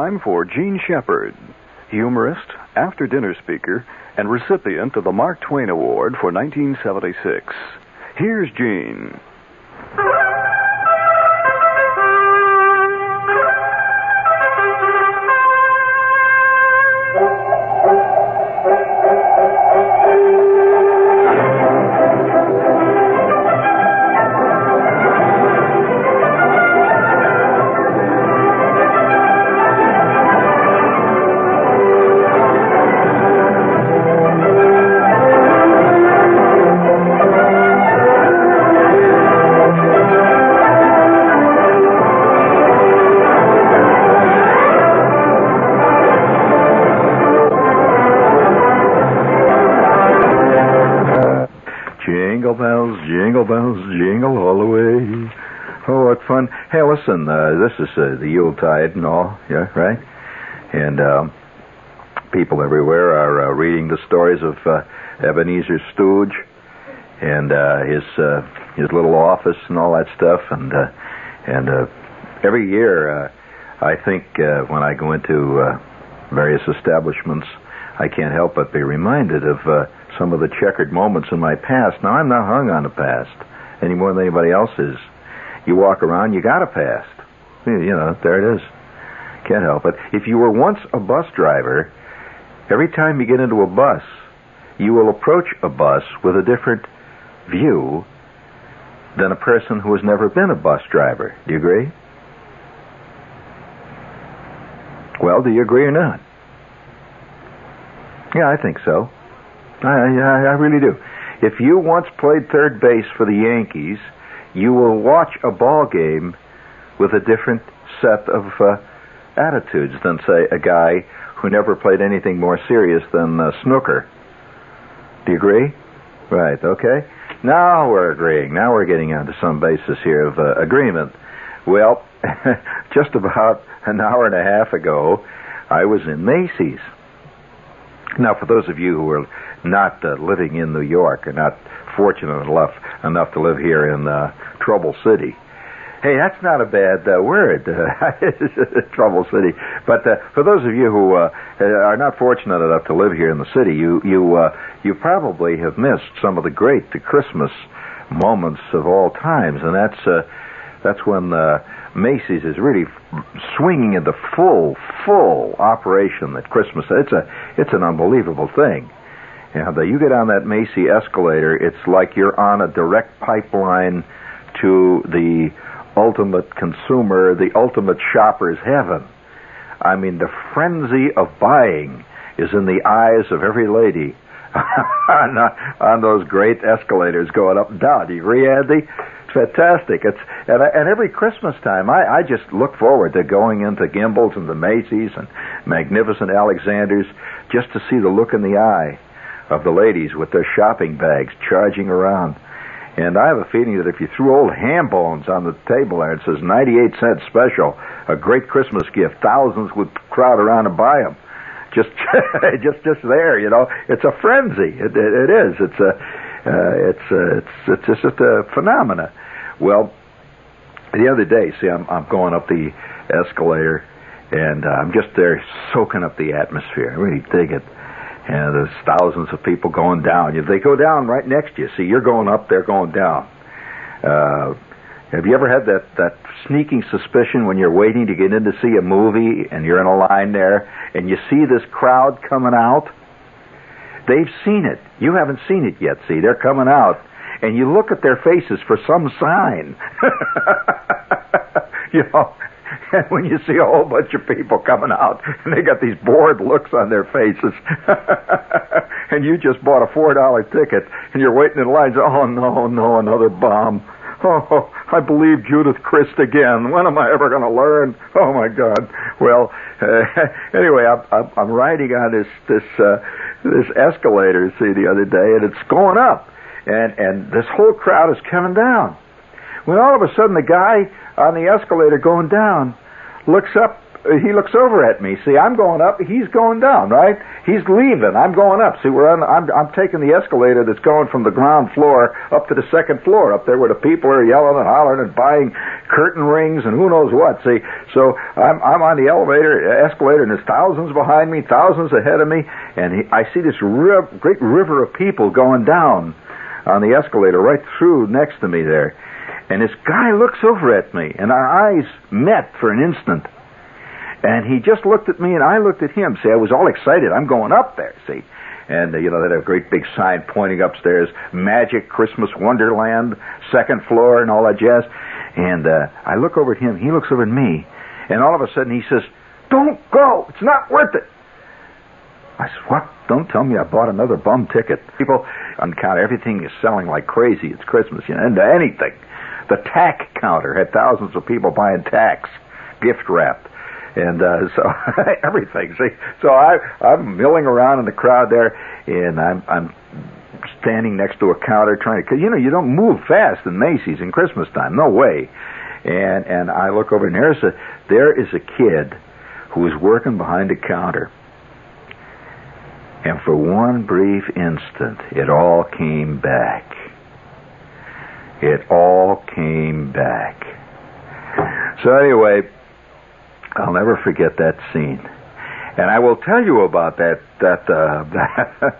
time for Jean Shepherd, humorist, after dinner speaker, and recipient of the Mark Twain Award for 1976. Here's Jean. Jingle bells, jingle bells, jingle all the way. Oh, what fun. Hey, listen, uh, this is uh, the Yuletide and all, yeah, right? And um, people everywhere are uh, reading the stories of uh, Ebenezer Scrooge and uh, his uh, his little office and all that stuff. And uh, and uh, every year, uh, I think uh, when I go into uh, various establishments, I can't help but be reminded of uh, some of the checkered moments in my past. Now, I'm not hung on the past any more than anybody else is. You walk around, you got a past. You know, there it is. Can't help it. If you were once a bus driver, every time you get into a bus, you will approach a bus with a different view than a person who has never been a bus driver. Do you agree? Well, do you agree or not? Yeah, I think so. I, I, I really do. If you once played third base for the Yankees, you will watch a ball game with a different set of uh, attitudes than, say, a guy who never played anything more serious than uh, snooker. Do you agree? Right, okay. Now we're agreeing. Now we're getting onto some basis here of uh, agreement. Well, just about an hour and a half ago, I was in Macy's. Now, for those of you who are not uh, living in New York or not fortunate enough enough to live here in uh, Trouble City, hey, that's not a bad uh, word, Trouble City. But uh, for those of you who uh, are not fortunate enough to live here in the city, you you uh, you probably have missed some of the great Christmas moments of all times, and that's uh, that's when. Uh, Macy's is really swinging into full, full operation at Christmas. It's a, it's an unbelievable thing. Know, you get on that Macy escalator, it's like you're on a direct pipeline to the ultimate consumer, the ultimate shopper's heaven. I mean, the frenzy of buying is in the eyes of every lady on, on those great escalators going up and down. Do you agree, Andy? fantastic. It's and, and every Christmas time, I, I just look forward to going into Gimbels and the Macy's and Magnificent Alexander's just to see the look in the eye of the ladies with their shopping bags charging around. And I have a feeling that if you threw old ham bones on the table there, it says 98 cent special, a great Christmas gift, thousands would crowd around and buy them. Just, just, just there, you know. It's a frenzy. It, it, it is. It's a, uh, it's, a, it's, it's just a phenomena. Well, the other day, see, I'm, I'm going up the escalator, and uh, I'm just there soaking up the atmosphere. I really dig it. And there's thousands of people going down. If they go down right next to you, see, you're going up, they're going down. Uh, have you ever had that, that sneaking suspicion when you're waiting to get in to see a movie and you're in a line there and you see this crowd coming out? They've seen it. You haven't seen it yet, see. They're coming out and you look at their faces for some sign. you know, when you see a whole bunch of people coming out and they got these bored looks on their faces, and you just bought a four dollar ticket and you're waiting in line, oh no, no, another bomb. Oh, I believe Judith Crist again. When am I ever going to learn? Oh my God. Well, uh, anyway, I'm, I'm, I'm riding on this this uh, this escalator, see, the other day, and it's going up and and this whole crowd is coming down. When all of a sudden the guy on the escalator going down looks up uh, he looks over at me. See, I'm going up, he's going down, right? He's leaving, I'm going up. See, we're on, I'm, I'm taking the escalator that's going from the ground floor up to the second floor, up there where the people are yelling and hollering and buying curtain rings and who knows what. See, so I'm, I'm on the elevator, escalator, and there's thousands behind me, thousands ahead of me, and he, I see this riv- great river of people going down on the escalator right through next to me there. And this guy looks over at me, and our eyes met for an instant. And he just looked at me, and I looked at him. See, I was all excited. I'm going up there, see. And, uh, you know, they had a great big sign pointing upstairs, Magic Christmas Wonderland, second floor, and all that jazz. And uh, I look over at him. He looks over at me. And all of a sudden he says, Don't go. It's not worth it. I said, What? Don't tell me I bought another bum ticket. People on counter, everything is selling like crazy. It's Christmas, you know, and anything. The tack counter had thousands of people buying tacks, gift wrapped. And uh, so everything. See, so I I'm milling around in the crowd there, and I'm I'm standing next to a counter trying to, cause you know you don't move fast in Macy's in Christmas time, no way. And and I look over and there's a there is a kid who is working behind a counter. And for one brief instant, it all came back. It all came back. So anyway, I'll never forget that scene. And I will tell you about that that uh,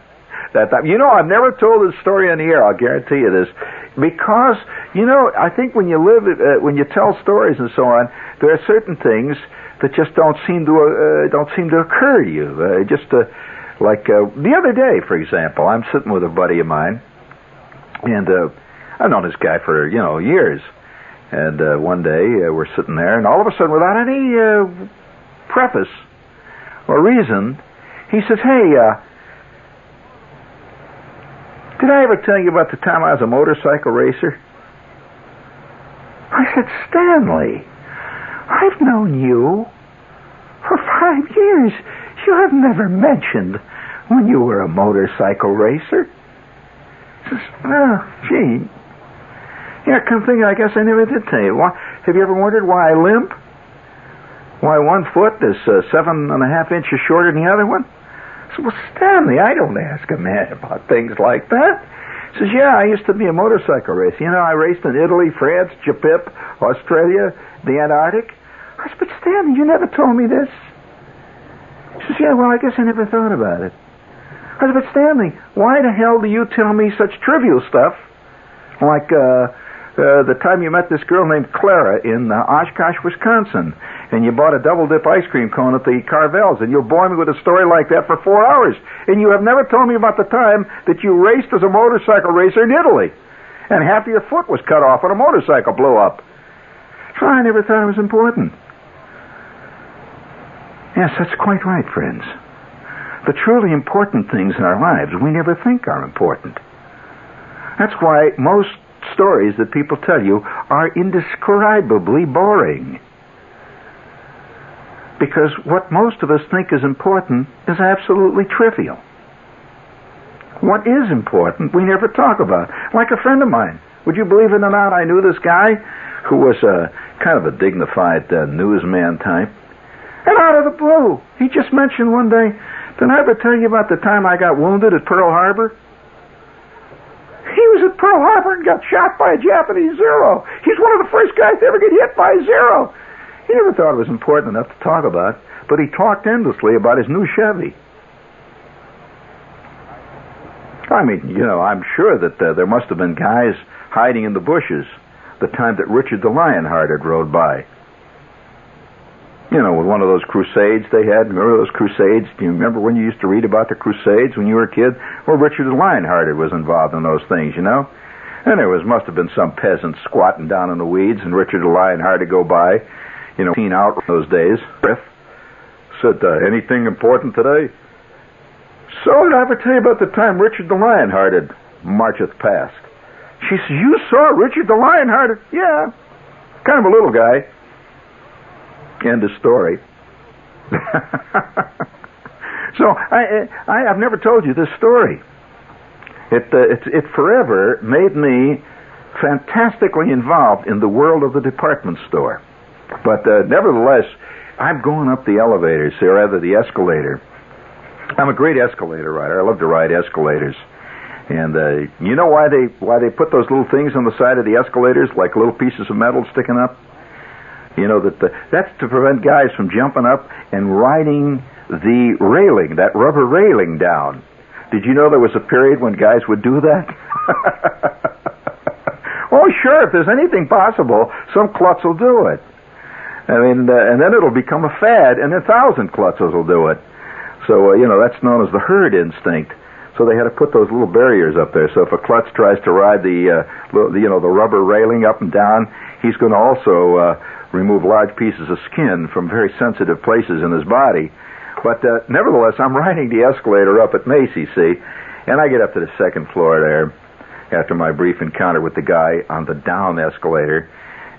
that that you know I've never told this story on the air. I'll guarantee you this because you know I think when you live uh, when you tell stories and so on, there are certain things that just don't seem to uh, don't seem to occur to you. Uh, just uh, like uh, the other day, for example, I'm sitting with a buddy of mine, and uh, I've known this guy for you know years. And uh, one day uh, we're sitting there, and all of a sudden, without any uh, preface or reason, he says, "Hey, uh, did I ever tell you about the time I was a motorcycle racer?" I said, "Stanley, I've known you for five years. You have never mentioned when you were a motorcycle racer." He says, "Oh, gee, yeah, come think, I guess I never did tell you. Why, have you ever wondered why I limp? Why one foot is uh, seven and a half inches shorter than the other one? I said, well, Stanley, I don't ask a man about things like that. He says, yeah, I used to be a motorcycle racer. You know, I raced in Italy, France, Japip, Australia, the Antarctic. I said, but Stanley, you never told me this. He says, yeah, well, I guess I never thought about it. I said, but Stanley, why the hell do you tell me such trivial stuff like, uh, uh, the time you met this girl named Clara in uh, Oshkosh, Wisconsin, and you bought a double dip ice cream cone at the Carvels, and you'll bore me with a story like that for four hours. And you have never told me about the time that you raced as a motorcycle racer in Italy, and half of your foot was cut off when a motorcycle blew up. I never thought it was important. Yes, that's quite right, friends. The truly important things in our lives we never think are important. That's why most stories that people tell you are indescribably boring. Because what most of us think is important is absolutely trivial. What is important, we never talk about. Like a friend of mine. Would you believe it or not, I knew this guy who was a kind of a dignified uh, newsman type. And out of the blue, he just mentioned one day, did I ever tell you about the time I got wounded at Pearl Harbor? He was at Pearl Harbor and got shot by a Japanese Zero. He's one of the first guys to ever get hit by a Zero. He never thought it was important enough to talk about, but he talked endlessly about his new Chevy. I mean, you know, I'm sure that uh, there must have been guys hiding in the bushes the time that Richard the Lionhearted rode by you know, with one of those crusades they had. Remember those crusades? Do you remember when you used to read about the crusades when you were a kid? Well, Richard the Lionhearted was involved in those things, you know. And there was must have been some peasant squatting down in the weeds, and Richard the Lionhearted go by, you know, seen out those days. Said, uh, anything important today? So did I ever tell you about the time Richard the Lionhearted marcheth past? She says, you saw Richard the Lionhearted? Yeah. Kind of a little guy. End of story. so I, I, have never told you this story. It, uh, it, it forever made me fantastically involved in the world of the department store. But uh, nevertheless, I'm going up the elevator, or rather the escalator. I'm a great escalator rider. I love to ride escalators. And uh, you know why they why they put those little things on the side of the escalators, like little pieces of metal sticking up? You know that the, that's to prevent guys from jumping up and riding the railing, that rubber railing down. Did you know there was a period when guys would do that? oh, sure. If there's anything possible, some klutz will do it. I mean, uh, and then it'll become a fad, and a thousand klutzes will do it. So uh, you know that's known as the herd instinct. So they had to put those little barriers up there. So if a klutz tries to ride the, uh, you know, the rubber railing up and down, he's going to also uh, remove large pieces of skin from very sensitive places in his body. But uh, nevertheless, I'm riding the escalator up at Macy's, see, and I get up to the second floor there after my brief encounter with the guy on the down escalator,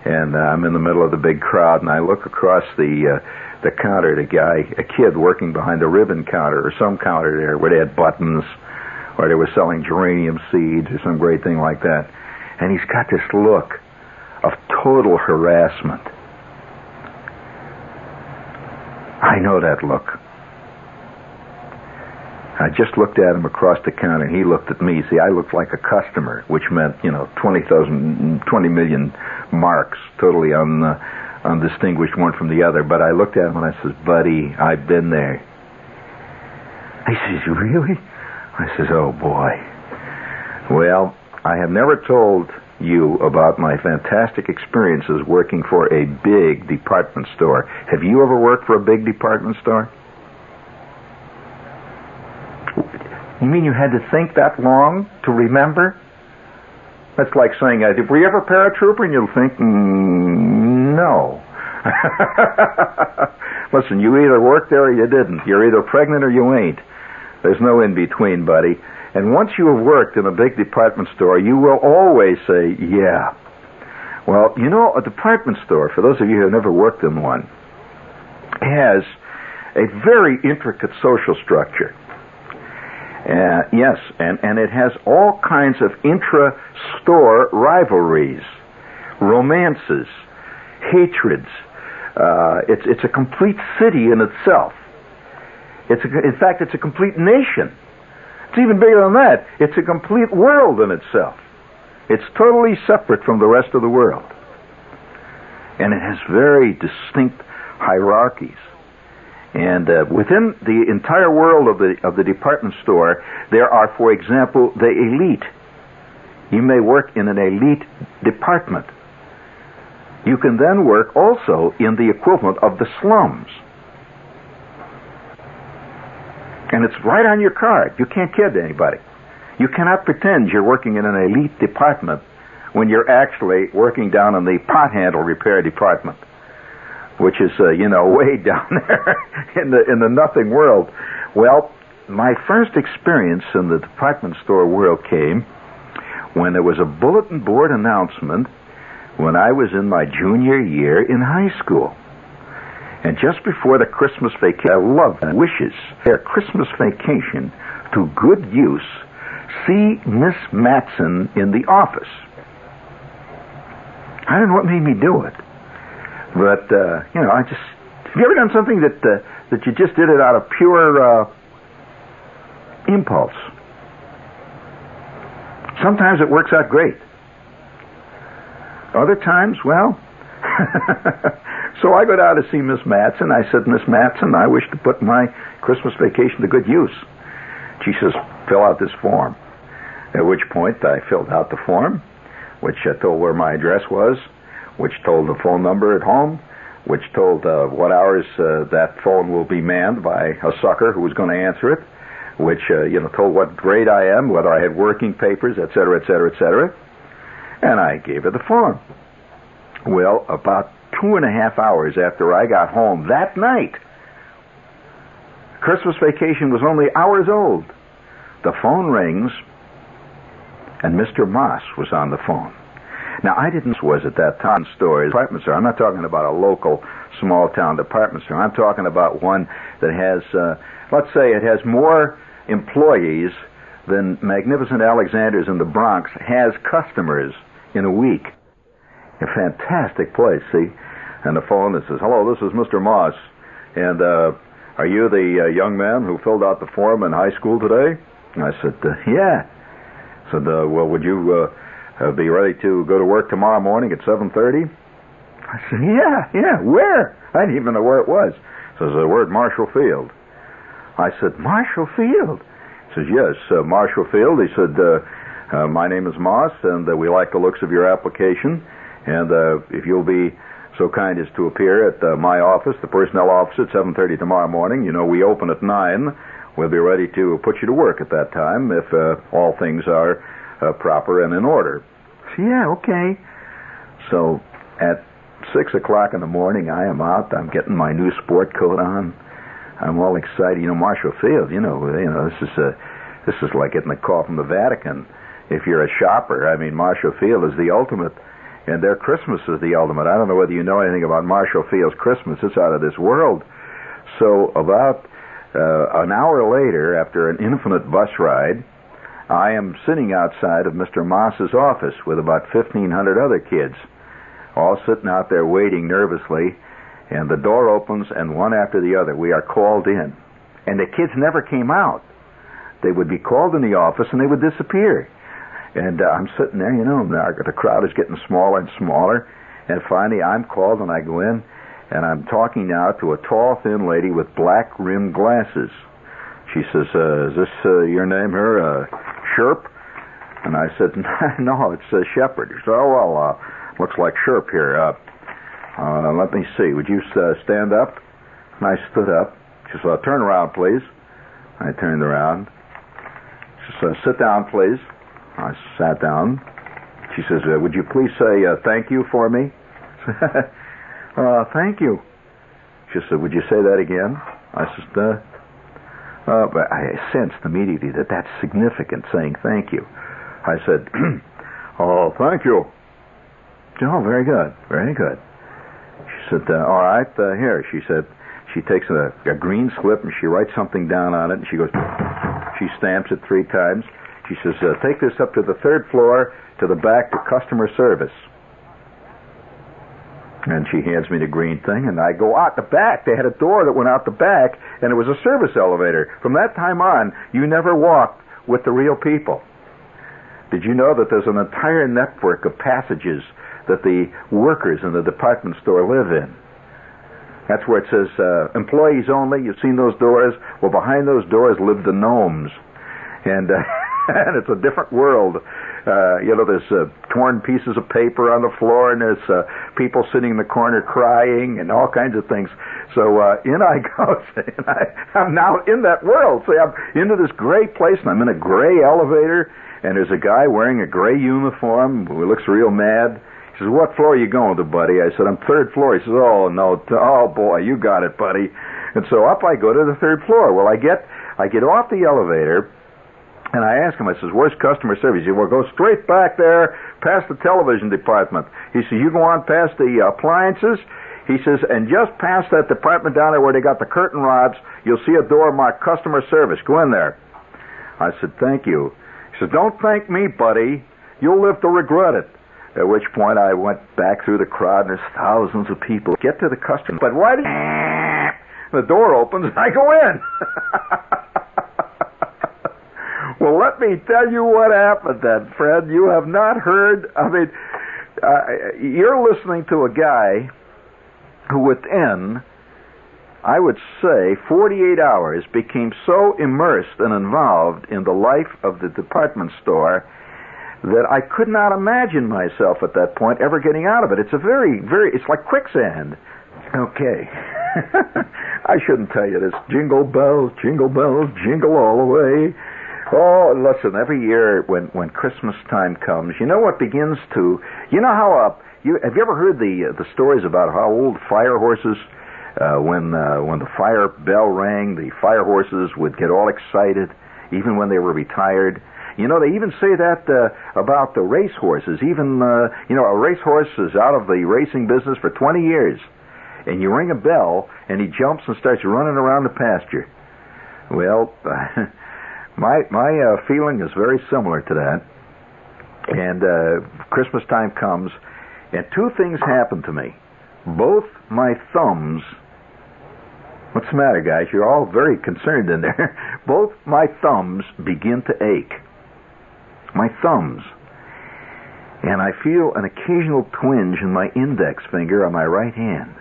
and uh, I'm in the middle of the big crowd, and I look across the uh, the counter at a guy, a kid working behind the ribbon counter or some counter there where they had buttons, or they were selling geranium seeds or some great thing like that, and he's got this look of total harassment. I know that look. I just looked at him across the counter, and he looked at me. See, I looked like a customer, which meant, you know, 20,000, 20 million marks, totally un, uh, undistinguished one from the other. But I looked at him and I says, buddy, I've been there. He says, really? I says, oh boy. Well, I have never told you about my fantastic experiences working for a big department store. Have you ever worked for a big department store? You mean you had to think that long to remember? That's like saying, were you ever a paratrooper? And you'll think, mm, no. Listen, you either worked there or you didn't. You're either pregnant or you ain't. There's no in between, buddy. And once you have worked in a big department store, you will always say, yeah. Well, you know, a department store, for those of you who have never worked in one, has a very intricate social structure. Uh, yes, and, and it has all kinds of intra store rivalries, romances, hatreds. Uh, it's, it's a complete city in itself. It's a, in fact, it's a complete nation. It's even bigger than that. It's a complete world in itself. It's totally separate from the rest of the world. And it has very distinct hierarchies. And uh, within the entire world of the of the department store, there are, for example, the elite. You may work in an elite department. You can then work also in the equivalent of the slums. And it's right on your card. You can't kid anybody. You cannot pretend you're working in an elite department when you're actually working down in the pot handle repair department, which is, uh, you know, way down there in the in the nothing world. Well, my first experience in the department store world came when there was a bulletin board announcement when I was in my junior year in high school. And just before the Christmas vacation, I love wishes their Christmas vacation to good use. See Miss Matson in the office. I don't know what made me do it, but uh, you know, I just. Have you ever done something that uh, that you just did it out of pure uh, impulse? Sometimes it works out great. Other times, well, so I go down to see Miss Matson. I said, Miss Matson, I wish to put my Christmas vacation to good use. She says, fill out this form. At which point I filled out the form, which uh, told where my address was, which told the phone number at home, which told uh, what hours uh, that phone will be manned by a sucker who was going to answer it, which uh, you know told what grade I am, whether I had working papers, et cetera, et cetera, et cetera. And I gave her the form. Well, about two and a half hours after I got home that night, Christmas vacation was only hours old. The phone rings, and Mr. Moss was on the phone. Now, I didn't was at that time store, department store. I'm not talking about a local small town department store. I'm talking about one that has, uh, let's say, it has more employees than Magnificent Alexander's in the Bronx has customers in a week. A fantastic place, see? And the phone that says, hello, this is Mr. Moss. And uh, are you the uh, young man who filled out the form in high school today? I said, uh, yeah. I said, uh, well, would you uh, uh, be ready to go to work tomorrow morning at 7.30? I said, yeah, yeah. Where? I didn't even know where it was. Says, uh, we're at Marshall Field. I said, Marshall Field? He says, yes, uh, Marshall Field. He said, uh, uh, my name is Moss, and uh, we like the looks of your application. And uh, if you'll be so kind as to appear at uh, my office, the personnel office, at 7.30 tomorrow morning. You know, we open at 9. We'll be ready to put you to work at that time if uh, all things are uh, proper and in order. Yeah, okay. So at 6 o'clock in the morning, I am out. I'm getting my new sport coat on. I'm all excited. You know, Marshall Field, you know, you know, this is a, this is like getting a call from the Vatican. If you're a shopper, I mean, Marshall Field is the ultimate and their Christmas is the ultimate. I don't know whether you know anything about Marshall Field's Christmas. It's out of this world. So about uh, an hour later, after an infinite bus ride, I am sitting outside of Mr. Moss's office with about 1,500 other kids, all sitting out there waiting nervously, and the door opens, and one after the other, we are called in. And the kids never came out. They would be called in the office, and they would disappear. And uh, I'm sitting there, you know, the crowd is getting smaller and smaller. And finally, I'm called, and I go in, and I'm talking now to a tall, thin lady with black rimmed glasses. She says, uh, "Is this uh, your name here, uh, Sherp?" And I said, "No, it's uh, Shepherd." She said, "Oh well, uh, looks like Sherp here. Uh, uh, let me see. Would you uh, stand up?" And I stood up. She said, uh, "Turn around, please." I turned around. She said, "Sit down, please." I sat down. She says, uh, Would you please say uh, thank you for me? uh, thank you. She said, Would you say that again? I said, uh, uh, but I sensed immediately that that's significant, saying thank you. I said, Oh, thank you. Oh, very good, very good. She said, uh, All right, uh, here. She said, She takes a, a green slip and she writes something down on it and she goes, She stamps it three times. She says, uh, take this up to the third floor to the back to customer service. And she hands me the green thing, and I go out the back. They had a door that went out the back, and it was a service elevator. From that time on, you never walked with the real people. Did you know that there's an entire network of passages that the workers in the department store live in? That's where it says uh, employees only. You've seen those doors. Well, behind those doors live the gnomes, and. Uh, and it's a different world. Uh, you know, there's uh, torn pieces of paper on the floor, and there's uh, people sitting in the corner crying, and all kinds of things. So uh, in I go, and I, I'm now in that world. See, I'm into this gray place, and I'm in a gray elevator, and there's a guy wearing a gray uniform who looks real mad. He says, "What floor are you going to, buddy?" I said, "I'm third floor." He says, "Oh no, oh boy, you got it, buddy." And so up I go to the third floor. Well, I get I get off the elevator and I asked him, I says, where's customer service? He said, well, go straight back there past the television department. He said, you go on past the appliances. He says, and just past that department down there where they got the curtain rods, you'll see a door marked customer service. Go in there. I said, thank you. He says, don't thank me, buddy. You'll live to regret it. At which point I went back through the crowd and there's thousands of people. Get to the customer. But why did the door opens and I go in? Well, let me tell you what happened then, Fred. You have not heard. I mean, uh, you're listening to a guy who, within, I would say, 48 hours, became so immersed and involved in the life of the department store that I could not imagine myself at that point ever getting out of it. It's a very, very, it's like quicksand. Okay. I shouldn't tell you this. Jingle bells, jingle bells, jingle all the way. Oh, listen, every year when, when Christmas time comes, you know what begins to, you know how, uh, you, have you ever heard the, uh, the stories about how old fire horses, uh, when, uh, when the fire bell rang, the fire horses would get all excited, even when they were retired. You know, they even say that uh, about the race horses. Even, uh, you know, a racehorse is out of the racing business for 20 years. And you ring a bell, and he jumps and starts running around the pasture. Well, My my uh, feeling is very similar to that. And uh, Christmas time comes, and two things happen to me. Both my thumbs What's the matter, guys? You're all very concerned in there. Both my thumbs begin to ache. My thumbs. And I feel an occasional twinge in my index finger on my right hand.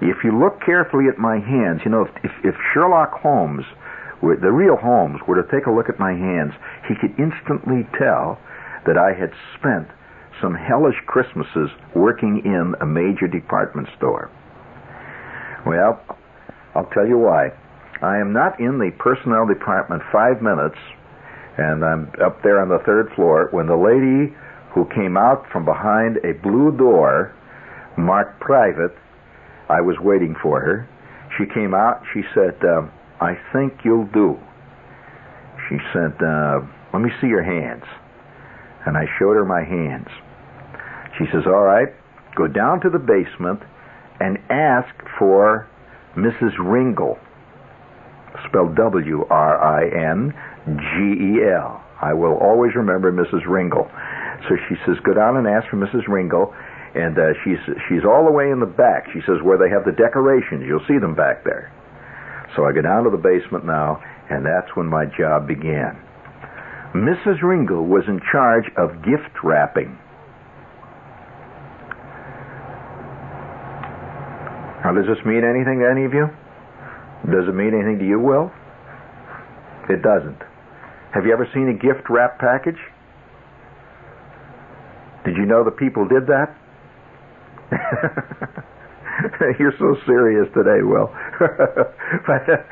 If you look carefully at my hands, you know, if, if Sherlock Holmes, the real Holmes, were to take a look at my hands, he could instantly tell that I had spent some hellish Christmases working in a major department store. Well, I'll tell you why. I am not in the personnel department five minutes, and I'm up there on the third floor when the lady who came out from behind a blue door marked private, I was waiting for her. She came out. She said, um, I think you'll do. She said, uh, let me see your hands. And I showed her my hands. She says, all right, go down to the basement and ask for Mrs. Wringel, spelled W R I N G E L. I will always remember Mrs. Wringel. So she says, go down and ask for Mrs. Wringel, and uh, she's she's all the way in the back. She says where they have the decorations. You'll see them back there. So I go down to the basement now, and that's when my job began. Mrs. Wringel was in charge of gift wrapping. Now, does this mean anything to any of you? Does it mean anything to you, Will? It doesn't. Have you ever seen a gift wrap package? Did you know the people did that? You're so serious today, Will. but, uh,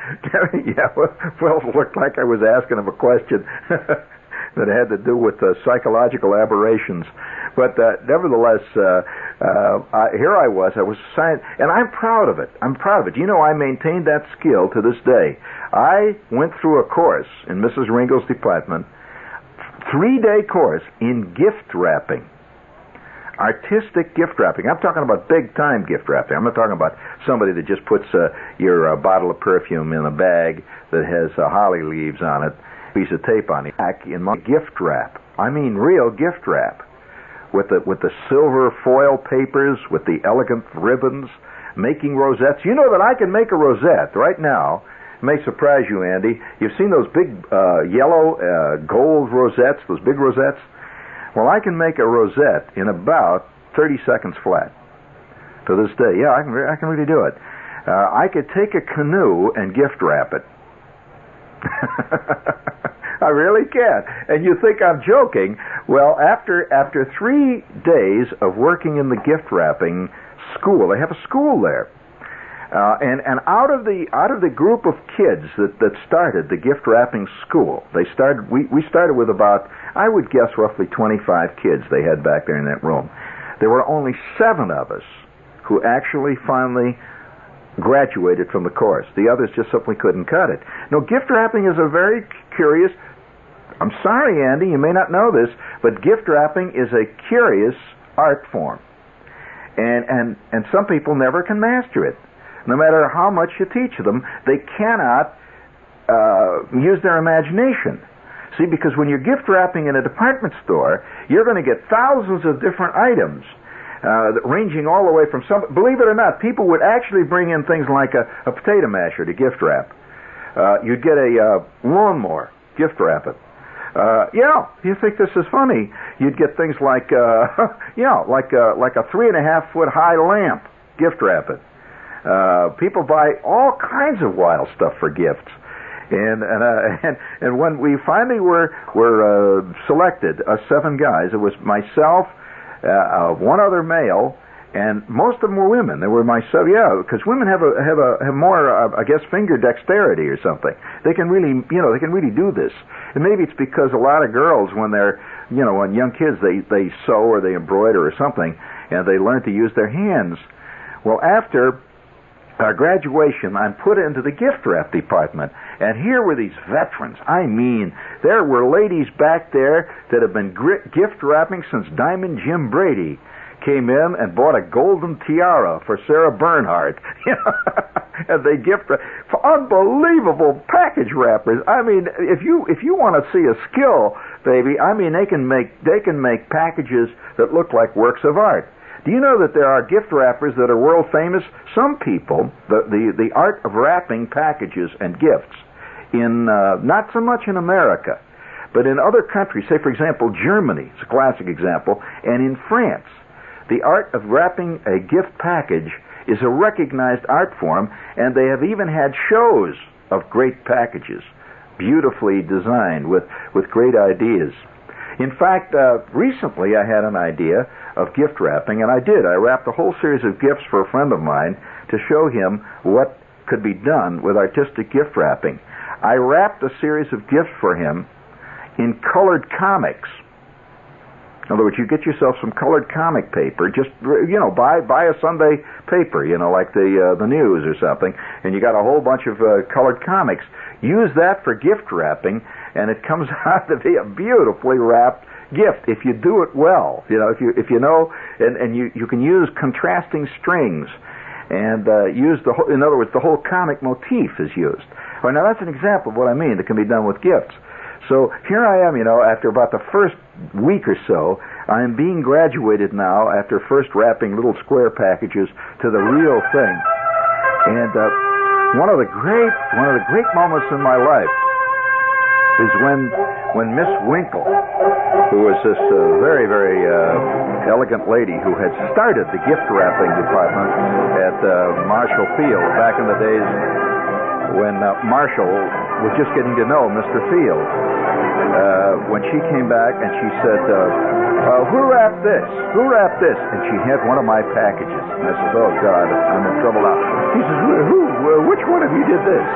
yeah, well, it looked like I was asking him a question that had to do with uh, psychological aberrations. But uh, nevertheless, uh, uh, I, here I was. I was science, and I'm proud of it. I'm proud of it. You know, I maintained that skill to this day. I went through a course in Mrs. Wringel's department, three-day course in gift wrapping artistic gift wrapping. I'm talking about big time gift wrapping. I'm not talking about somebody that just puts uh, your uh, bottle of perfume in a bag that has uh, holly leaves on it, piece of tape on it. Back in my gift wrap. I mean real gift wrap with the with the silver foil papers, with the elegant ribbons, making rosettes. You know that I can make a rosette right now. It may surprise you, Andy. You've seen those big uh, yellow uh, gold rosettes, those big rosettes. Well, I can make a rosette in about 30 seconds flat. To this day, yeah, I can. I can really do it. Uh, I could take a canoe and gift wrap it. I really can. And you think I'm joking? Well, after after three days of working in the gift wrapping school, they have a school there. Uh, and and out of the out of the group of kids that, that started the gift wrapping school, they started. We we started with about I would guess roughly 25 kids they had back there in that room. There were only seven of us who actually finally graduated from the course. The others just simply couldn't cut it. Now, gift wrapping is a very curious. I'm sorry, Andy, you may not know this, but gift wrapping is a curious art form. And, and, and some people never can master it. No matter how much you teach them, they cannot uh, use their imagination. See, because when you're gift wrapping in a department store, you're going to get thousands of different items uh, ranging all the way from some. Believe it or not, people would actually bring in things like a, a potato masher to gift wrap. Uh, you'd get a uh, lawnmower, gift wrap it. Uh, yeah, you think this is funny? You'd get things like, uh, yeah, like uh, like a three and a half foot high lamp, gift wrap it. Uh, people buy all kinds of wild stuff for gifts. And and uh, and and when we finally were were uh, selected, uh, seven guys, it was myself, uh, uh, one other male, and most of them were women. They were myself, yeah, because women have a have a have more, uh, I guess, finger dexterity or something. They can really, you know, they can really do this. And maybe it's because a lot of girls, when they're, you know, when young kids, they they sew or they embroider or something, and they learn to use their hands. Well, after our graduation, I'm put into the gift wrap department. And here were these veterans. I mean, there were ladies back there that have been gift wrapping since Diamond Jim Brady came in and bought a golden tiara for Sarah Bernhardt. and they gift for unbelievable package wrappers. I mean, if you if you want to see a skill, baby, I mean they can make they can make packages that look like works of art. Do you know that there are gift wrappers that are world famous? Some people, the, the, the art of wrapping packages and gifts, in uh, not so much in America, but in other countries, say for example Germany, it's a classic example, and in France, the art of wrapping a gift package is a recognized art form, and they have even had shows of great packages, beautifully designed with, with great ideas. In fact, uh, recently I had an idea of gift wrapping, and I did. I wrapped a whole series of gifts for a friend of mine to show him what could be done with artistic gift wrapping. I wrapped a series of gifts for him in colored comics. In other words, you get yourself some colored comic paper. Just you know, buy buy a Sunday paper, you know, like the uh, the news or something, and you got a whole bunch of uh, colored comics. Use that for gift wrapping, and it comes out to be a beautifully wrapped gift if you do it well. You know, if you if you know, and and you you can use contrasting strings, and uh, use the whole, in other words, the whole comic motif is used. All right, now that's an example of what I mean that can be done with gifts. So here I am, you know, after about the first week or so, I am being graduated now after first wrapping little square packages to the real thing. And uh, one of the great one of the great moments in my life is when when Miss Winkle, who was this uh, very very uh, elegant lady who had started the gift wrapping department at uh, Marshall Field back in the days when uh, Marshall was just getting to know Mr. Field. Uh, when she came back and she said, uh, "Who wrapped this? Who wrapped this?" and she had one of my packages. And I said, "Oh God, I'm in trouble now." She says, "Who? Which one of you did this?"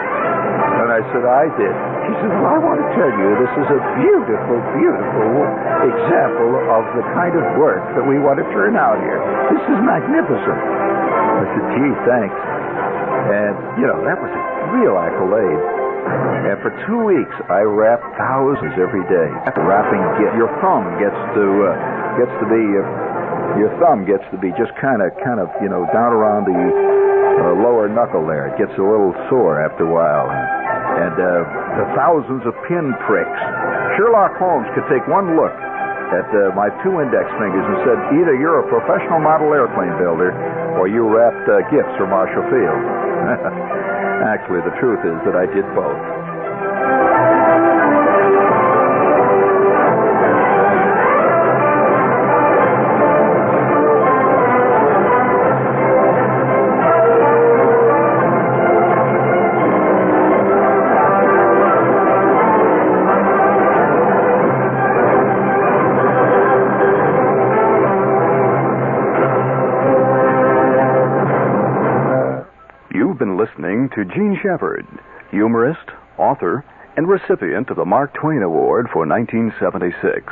And I said, "I did." "Well, I want to tell you, this is a beautiful, beautiful example of the kind of work that we want to turn out here. This is magnificent." I said, "Gee, thanks." And you know, that was a real accolade. And for two weeks, I wrapped thousands every day. Wrapping, your thumb gets to uh, gets to be uh, your thumb gets to be just kind of kind of you know down around the uh, lower knuckle there. It gets a little sore after a while. Uh, the thousands of pin pricks. Sherlock Holmes could take one look at uh, my two index fingers and said, either you're a professional model airplane builder or you wrapped uh, gifts for Marshall Field. Actually, the truth is that I did both. To Jean Shepherd, humorist, author, and recipient of the Mark Twain Award for 1976.